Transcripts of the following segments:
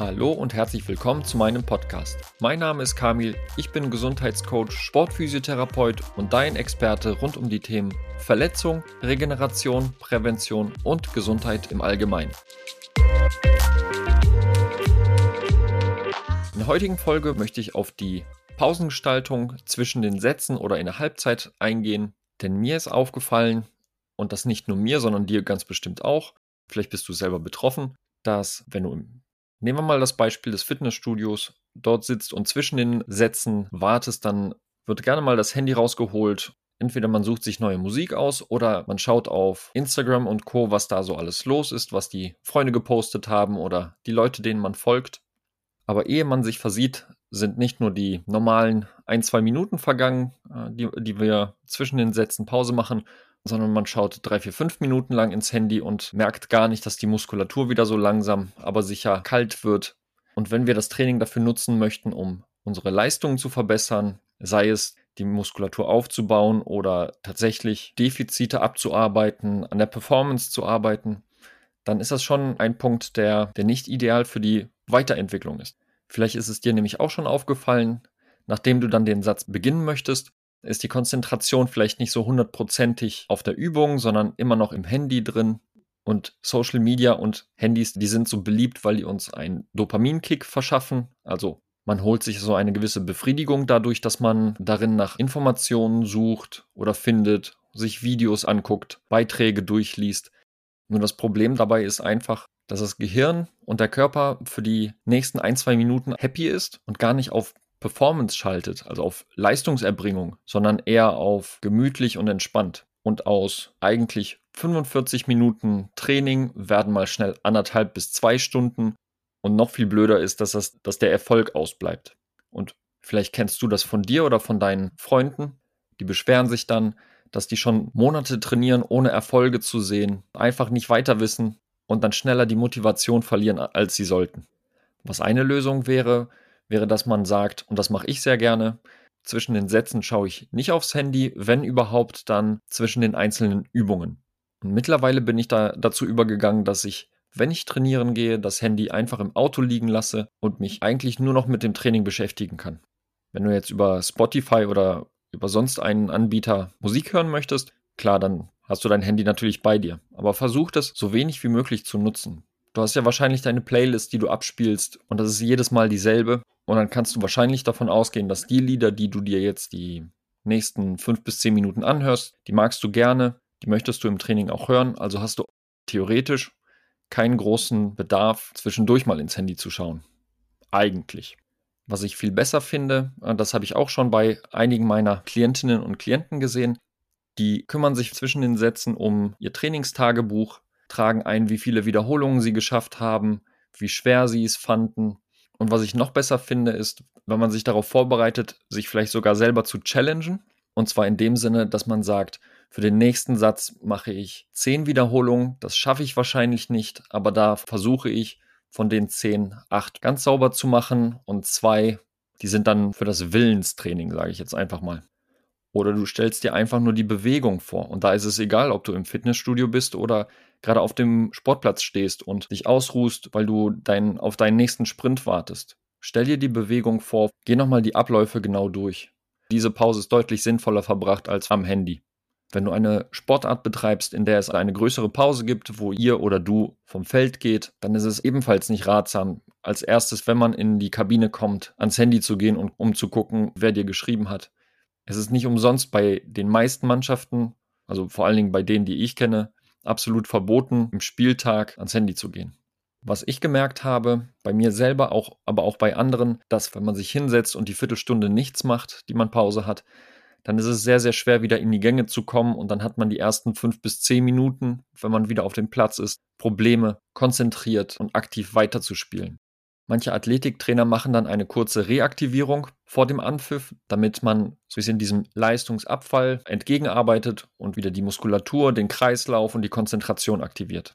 Hallo und herzlich willkommen zu meinem Podcast. Mein Name ist Kamil, ich bin Gesundheitscoach, Sportphysiotherapeut und dein Experte rund um die Themen Verletzung, Regeneration, Prävention und Gesundheit im Allgemeinen. In der heutigen Folge möchte ich auf die Pausengestaltung zwischen den Sätzen oder in der Halbzeit eingehen, denn mir ist aufgefallen, und das nicht nur mir, sondern dir ganz bestimmt auch, vielleicht bist du selber betroffen, dass wenn du im Nehmen wir mal das Beispiel des Fitnessstudios. Dort sitzt und zwischen den Sätzen wartest, dann wird gerne mal das Handy rausgeholt. Entweder man sucht sich neue Musik aus oder man schaut auf Instagram und Co., was da so alles los ist, was die Freunde gepostet haben oder die Leute, denen man folgt. Aber ehe man sich versieht, sind nicht nur die normalen ein, zwei Minuten vergangen, äh, die, die wir zwischen den Sätzen Pause machen, sondern man schaut drei, vier, fünf Minuten lang ins Handy und merkt gar nicht, dass die Muskulatur wieder so langsam, aber sicher kalt wird. Und wenn wir das Training dafür nutzen möchten, um unsere Leistungen zu verbessern, sei es die Muskulatur aufzubauen oder tatsächlich Defizite abzuarbeiten, an der Performance zu arbeiten, dann ist das schon ein Punkt, der, der nicht ideal für die Weiterentwicklung ist. Vielleicht ist es dir nämlich auch schon aufgefallen, nachdem du dann den Satz beginnen möchtest, ist die Konzentration vielleicht nicht so hundertprozentig auf der Übung, sondern immer noch im Handy drin. Und Social Media und Handys, die sind so beliebt, weil die uns einen Dopaminkick verschaffen. Also man holt sich so eine gewisse Befriedigung dadurch, dass man darin nach Informationen sucht oder findet, sich Videos anguckt, Beiträge durchliest. Nur das Problem dabei ist einfach, dass das Gehirn und der Körper für die nächsten ein, zwei Minuten happy ist und gar nicht auf Performance schaltet, also auf Leistungserbringung, sondern eher auf gemütlich und entspannt. Und aus eigentlich 45 Minuten Training werden mal schnell anderthalb bis zwei Stunden. Und noch viel blöder ist, dass, das, dass der Erfolg ausbleibt. Und vielleicht kennst du das von dir oder von deinen Freunden. Die beschweren sich dann, dass die schon Monate trainieren, ohne Erfolge zu sehen, einfach nicht weiter wissen und dann schneller die Motivation verlieren, als sie sollten. Was eine Lösung wäre, wäre, dass man sagt, und das mache ich sehr gerne, zwischen den Sätzen schaue ich nicht aufs Handy, wenn überhaupt dann zwischen den einzelnen Übungen. Und mittlerweile bin ich da dazu übergegangen, dass ich, wenn ich trainieren gehe, das Handy einfach im Auto liegen lasse und mich eigentlich nur noch mit dem Training beschäftigen kann. Wenn du jetzt über Spotify oder über sonst einen Anbieter Musik hören möchtest, klar, dann hast du dein Handy natürlich bei dir. Aber versuch das so wenig wie möglich zu nutzen. Du hast ja wahrscheinlich deine Playlist, die du abspielst und das ist jedes Mal dieselbe. Und dann kannst du wahrscheinlich davon ausgehen, dass die Lieder, die du dir jetzt die nächsten fünf bis zehn Minuten anhörst, die magst du gerne, die möchtest du im Training auch hören. Also hast du theoretisch keinen großen Bedarf, zwischendurch mal ins Handy zu schauen. Eigentlich. Was ich viel besser finde, äh, das habe ich auch schon bei einigen meiner Klientinnen und Klienten gesehen, die kümmern sich zwischen den Sätzen um ihr Trainingstagebuch, tragen ein, wie viele Wiederholungen sie geschafft haben, wie schwer sie es fanden. Und was ich noch besser finde, ist, wenn man sich darauf vorbereitet, sich vielleicht sogar selber zu challengen. Und zwar in dem Sinne, dass man sagt, für den nächsten Satz mache ich zehn Wiederholungen. Das schaffe ich wahrscheinlich nicht, aber da versuche ich von den zehn acht ganz sauber zu machen und zwei, die sind dann für das Willenstraining, sage ich jetzt einfach mal. Oder du stellst dir einfach nur die Bewegung vor. Und da ist es egal, ob du im Fitnessstudio bist oder gerade auf dem Sportplatz stehst und dich ausruhst, weil du dein, auf deinen nächsten Sprint wartest. Stell dir die Bewegung vor, geh nochmal die Abläufe genau durch. Diese Pause ist deutlich sinnvoller verbracht als am Handy. Wenn du eine Sportart betreibst, in der es eine größere Pause gibt, wo ihr oder du vom Feld geht, dann ist es ebenfalls nicht ratsam, als erstes, wenn man in die Kabine kommt, ans Handy zu gehen und um zu gucken, wer dir geschrieben hat. Es ist nicht umsonst bei den meisten Mannschaften, also vor allen Dingen bei denen, die ich kenne, absolut verboten, im Spieltag ans Handy zu gehen. Was ich gemerkt habe, bei mir selber, auch, aber auch bei anderen, dass wenn man sich hinsetzt und die Viertelstunde nichts macht, die man Pause hat, dann ist es sehr, sehr schwer, wieder in die Gänge zu kommen und dann hat man die ersten fünf bis zehn Minuten, wenn man wieder auf dem Platz ist, Probleme, konzentriert und aktiv weiterzuspielen. Manche Athletiktrainer machen dann eine kurze Reaktivierung vor dem Anpfiff, damit man so ein bisschen diesem Leistungsabfall entgegenarbeitet und wieder die Muskulatur, den Kreislauf und die Konzentration aktiviert.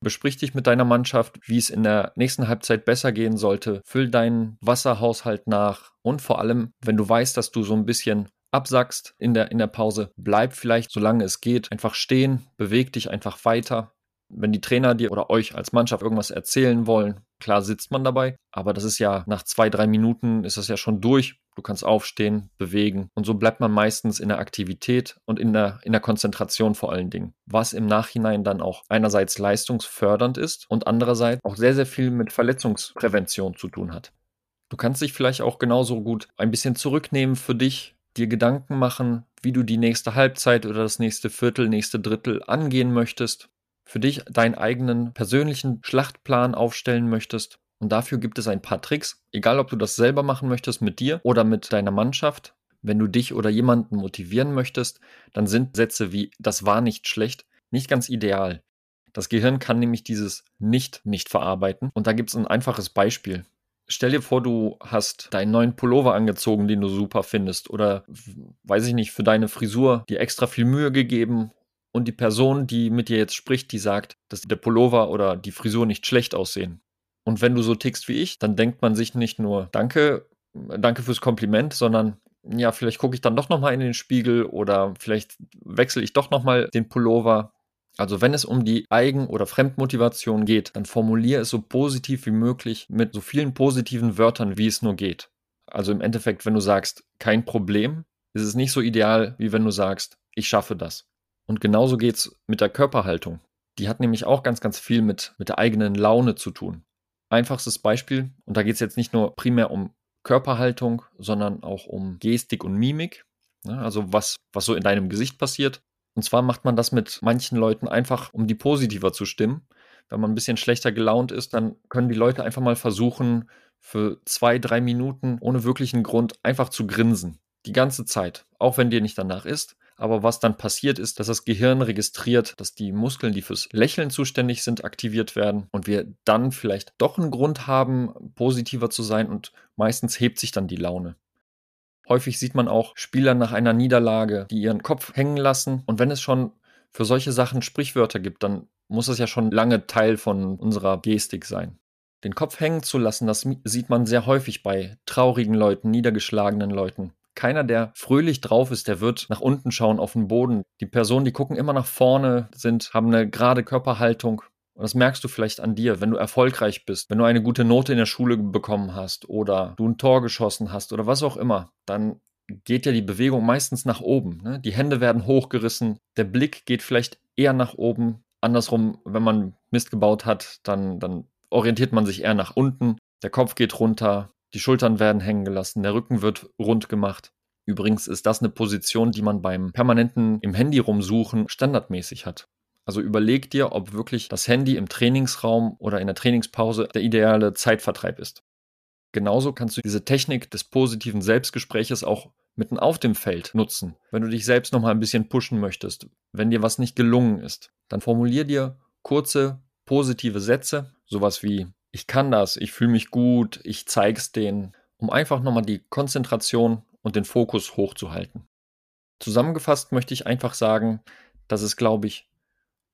Besprich dich mit deiner Mannschaft, wie es in der nächsten Halbzeit besser gehen sollte. Füll deinen Wasserhaushalt nach und vor allem, wenn du weißt, dass du so ein bisschen absackst in der, in der Pause, bleib vielleicht, solange es geht, einfach stehen, beweg dich einfach weiter Wenn die Trainer dir oder euch als Mannschaft irgendwas erzählen wollen, klar sitzt man dabei, aber das ist ja nach zwei, drei Minuten ist das ja schon durch. Du kannst aufstehen, bewegen und so bleibt man meistens in der Aktivität und in der, in der Konzentration vor allen Dingen. Was im Nachhinein dann auch einerseits leistungsfördernd ist und andererseits auch sehr, sehr viel mit Verletzungsprävention zu tun hat. Du kannst dich vielleicht auch genauso gut ein bisschen zurücknehmen für dich, dir Gedanken machen, wie du die nächste Halbzeit oder das nächste Viertel, nächste Drittel angehen möchtest, für dich deinen eigenen persönlichen Schlachtplan aufstellen möchtest. Und dafür gibt es ein paar Tricks, egal ob du das selber machen möchtest mit dir oder mit deiner Mannschaft. Wenn du dich oder jemanden motivieren möchtest, dann sind Sätze wie das war nicht schlecht nicht ganz ideal. Das Gehirn kann nämlich dieses nicht nicht verarbeiten. Und da gibt es ein einfaches Beispiel. Stell dir vor, du hast deinen neuen Pullover angezogen, den du super findest, oder weiß ich nicht, für deine Frisur dir extra viel Mühe gegeben und die Person, die mit dir jetzt spricht, die sagt, dass der Pullover oder die Frisur nicht schlecht aussehen. Und wenn du so tickst wie ich, dann denkt man sich nicht nur Danke, danke fürs Kompliment, sondern ja, vielleicht gucke ich dann doch nochmal in den Spiegel oder vielleicht wechsle ich doch nochmal den Pullover also wenn es um die Eigen- oder Fremdmotivation geht, dann formuliere es so positiv wie möglich mit so vielen positiven Wörtern, wie es nur geht. Also im Endeffekt, wenn du sagst, kein Problem, ist es nicht so ideal, wie wenn du sagst, ich schaffe das. Und genauso geht es mit der Körperhaltung. Die hat nämlich auch ganz, ganz viel mit, mit der eigenen Laune zu tun. Einfachstes Beispiel, und da geht es jetzt nicht nur primär um Körperhaltung, sondern auch um Gestik und Mimik. Ne? Also was, was so in deinem Gesicht passiert. Und zwar macht man das mit manchen Leuten einfach, um die positiver zu stimmen. Wenn man ein bisschen schlechter gelaunt ist, dann können die Leute einfach mal versuchen, für zwei, drei Minuten ohne wirklichen Grund einfach zu grinsen. Die ganze Zeit. Auch wenn dir nicht danach ist. Aber was dann passiert ist, dass das Gehirn registriert, dass die Muskeln, die fürs Lächeln zuständig sind, aktiviert werden und wir dann vielleicht doch einen Grund haben, positiver zu sein und meistens hebt sich dann die Laune. Häufig sieht man auch Spieler nach einer Niederlage, die ihren Kopf hängen lassen. Und wenn es schon für solche Sachen Sprichwörter gibt, dann muss es ja schon lange Teil von unserer Gestik sein. Den Kopf hängen zu lassen, das sieht man sehr häufig bei traurigen Leuten, niedergeschlagenen Leuten. Keiner, der fröhlich drauf ist, der wird nach unten schauen auf den Boden. Die Personen, die gucken immer nach vorne, sind, haben eine gerade Körperhaltung und das merkst du vielleicht an dir, wenn du erfolgreich bist, wenn du eine gute Note in der Schule bekommen hast oder du ein Tor geschossen hast oder was auch immer, dann geht ja die Bewegung meistens nach oben. Ne? Die Hände werden hochgerissen, der Blick geht vielleicht eher nach oben. Andersrum, wenn man Mist gebaut hat, dann, dann orientiert man sich eher nach unten, der Kopf geht runter, die Schultern werden hängen gelassen, der Rücken wird rund gemacht. Übrigens ist das eine Position, die man beim permanenten im Handy rumsuchen standardmäßig hat. Also überleg dir, ob wirklich das Handy im Trainingsraum oder in der Trainingspause der ideale Zeitvertreib ist. Genauso kannst du diese Technik des positiven Selbstgespräches auch mitten auf dem Feld nutzen. Wenn du dich selbst nochmal ein bisschen pushen möchtest, wenn dir was nicht gelungen ist, dann formulier dir kurze positive Sätze, sowas wie ich kann das, ich fühle mich gut, ich zeig's denen, um einfach nochmal die Konzentration und den Fokus hochzuhalten. Zusammengefasst möchte ich einfach sagen, dass es, glaube ich,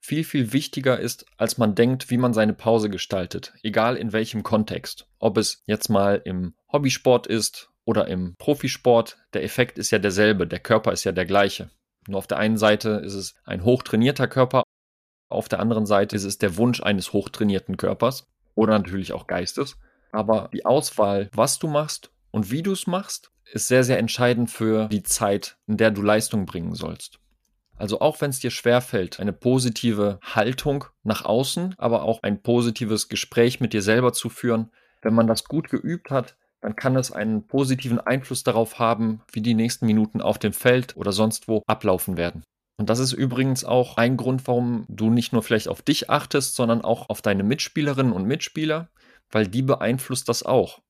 viel, viel wichtiger ist, als man denkt, wie man seine Pause gestaltet, egal in welchem Kontext. Ob es jetzt mal im Hobbysport ist oder im Profisport, der Effekt ist ja derselbe, der Körper ist ja der gleiche. Nur auf der einen Seite ist es ein hochtrainierter Körper, auf der anderen Seite ist es der Wunsch eines hochtrainierten Körpers oder natürlich auch Geistes. Aber die Auswahl, was du machst und wie du es machst, ist sehr, sehr entscheidend für die Zeit, in der du Leistung bringen sollst. Also auch wenn es dir schwerfällt, eine positive Haltung nach außen, aber auch ein positives Gespräch mit dir selber zu führen, wenn man das gut geübt hat, dann kann es einen positiven Einfluss darauf haben, wie die nächsten Minuten auf dem Feld oder sonst wo ablaufen werden. Und das ist übrigens auch ein Grund, warum du nicht nur vielleicht auf dich achtest, sondern auch auf deine Mitspielerinnen und Mitspieler, weil die beeinflusst das auch.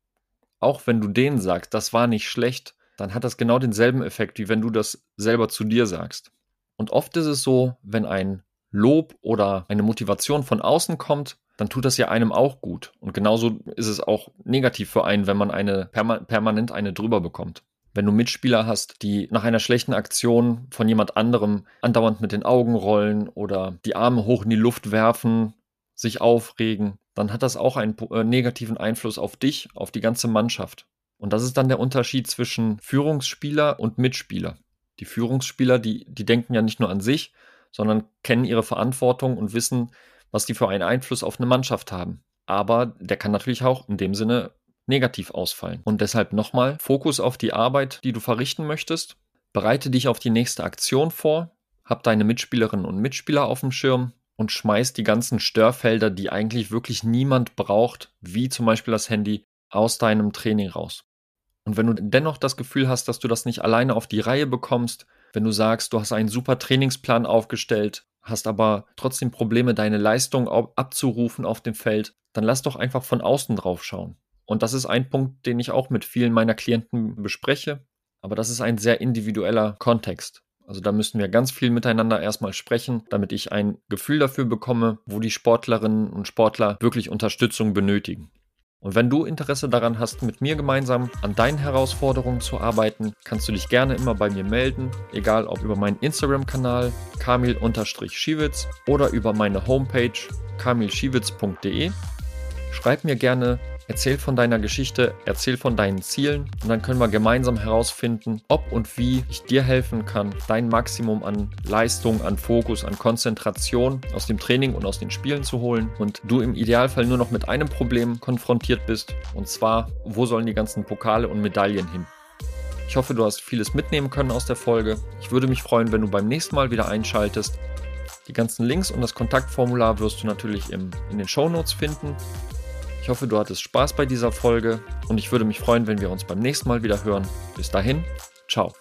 Auch wenn du denen sagst, das war nicht schlecht, dann hat das genau denselben Effekt, wie wenn du das selber zu dir sagst. Und oft ist es so, wenn ein Lob oder eine Motivation von außen kommt, dann tut das ja einem auch gut. Und genauso ist es auch negativ für einen, wenn man eine perma permanent eine drüber bekommt. Wenn du Mitspieler hast, die nach einer schlechten Aktion von jemand anderem andauernd mit den Augen rollen oder die Arme hoch in die Luft werfen, sich aufregen, dann hat das auch einen äh, negativen Einfluss auf dich, auf die ganze Mannschaft. Und das ist dann der Unterschied zwischen Führungsspieler und Mitspieler die Führungsspieler, die, die denken ja nicht nur an sich, sondern kennen ihre Verantwortung und wissen, was die für einen Einfluss auf eine Mannschaft haben. Aber der kann natürlich auch in dem Sinne negativ ausfallen. Und deshalb nochmal Fokus auf die Arbeit, die du verrichten möchtest. Bereite dich auf die nächste Aktion vor, hab deine Mitspielerinnen und Mitspieler auf dem Schirm und schmeiß die ganzen Störfelder, die eigentlich wirklich niemand braucht, wie zum Beispiel das Handy, aus deinem Training raus. Und wenn du dennoch das Gefühl hast, dass du das nicht alleine auf die Reihe bekommst, wenn du sagst, du hast einen super Trainingsplan aufgestellt, hast aber trotzdem Probleme, deine Leistung abzurufen auf dem Feld, dann lass doch einfach von außen drauf schauen. Und das ist ein Punkt, den ich auch mit vielen meiner Klienten bespreche. Aber das ist ein sehr individueller Kontext. Also da müssen wir ganz viel miteinander erstmal sprechen, damit ich ein Gefühl dafür bekomme, wo die Sportlerinnen und Sportler wirklich Unterstützung benötigen. Und wenn du Interesse daran hast, mit mir gemeinsam an deinen Herausforderungen zu arbeiten, kannst du dich gerne immer bei mir melden, egal ob über meinen Instagram-Kanal kamil-schiewitz oder über meine Homepage kamilschiewitz.de. Schreib mir gerne Erzähl von deiner Geschichte, erzähl von deinen Zielen und dann können wir gemeinsam herausfinden, ob und wie ich dir helfen kann, dein Maximum an Leistung, an Fokus, an Konzentration aus dem Training und aus den Spielen zu holen und du im Idealfall nur noch mit einem Problem konfrontiert bist und zwar, wo sollen die ganzen Pokale und Medaillen hin? Ich hoffe, du hast vieles mitnehmen können aus der Folge. Ich würde mich freuen, wenn du beim nächsten Mal wieder einschaltest. Die ganzen Links und das Kontaktformular wirst du natürlich im, in den Show Notes finden. Ich hoffe, du hattest Spaß bei dieser Folge und ich würde mich freuen, wenn wir uns beim nächsten Mal wieder hören. Bis dahin, ciao.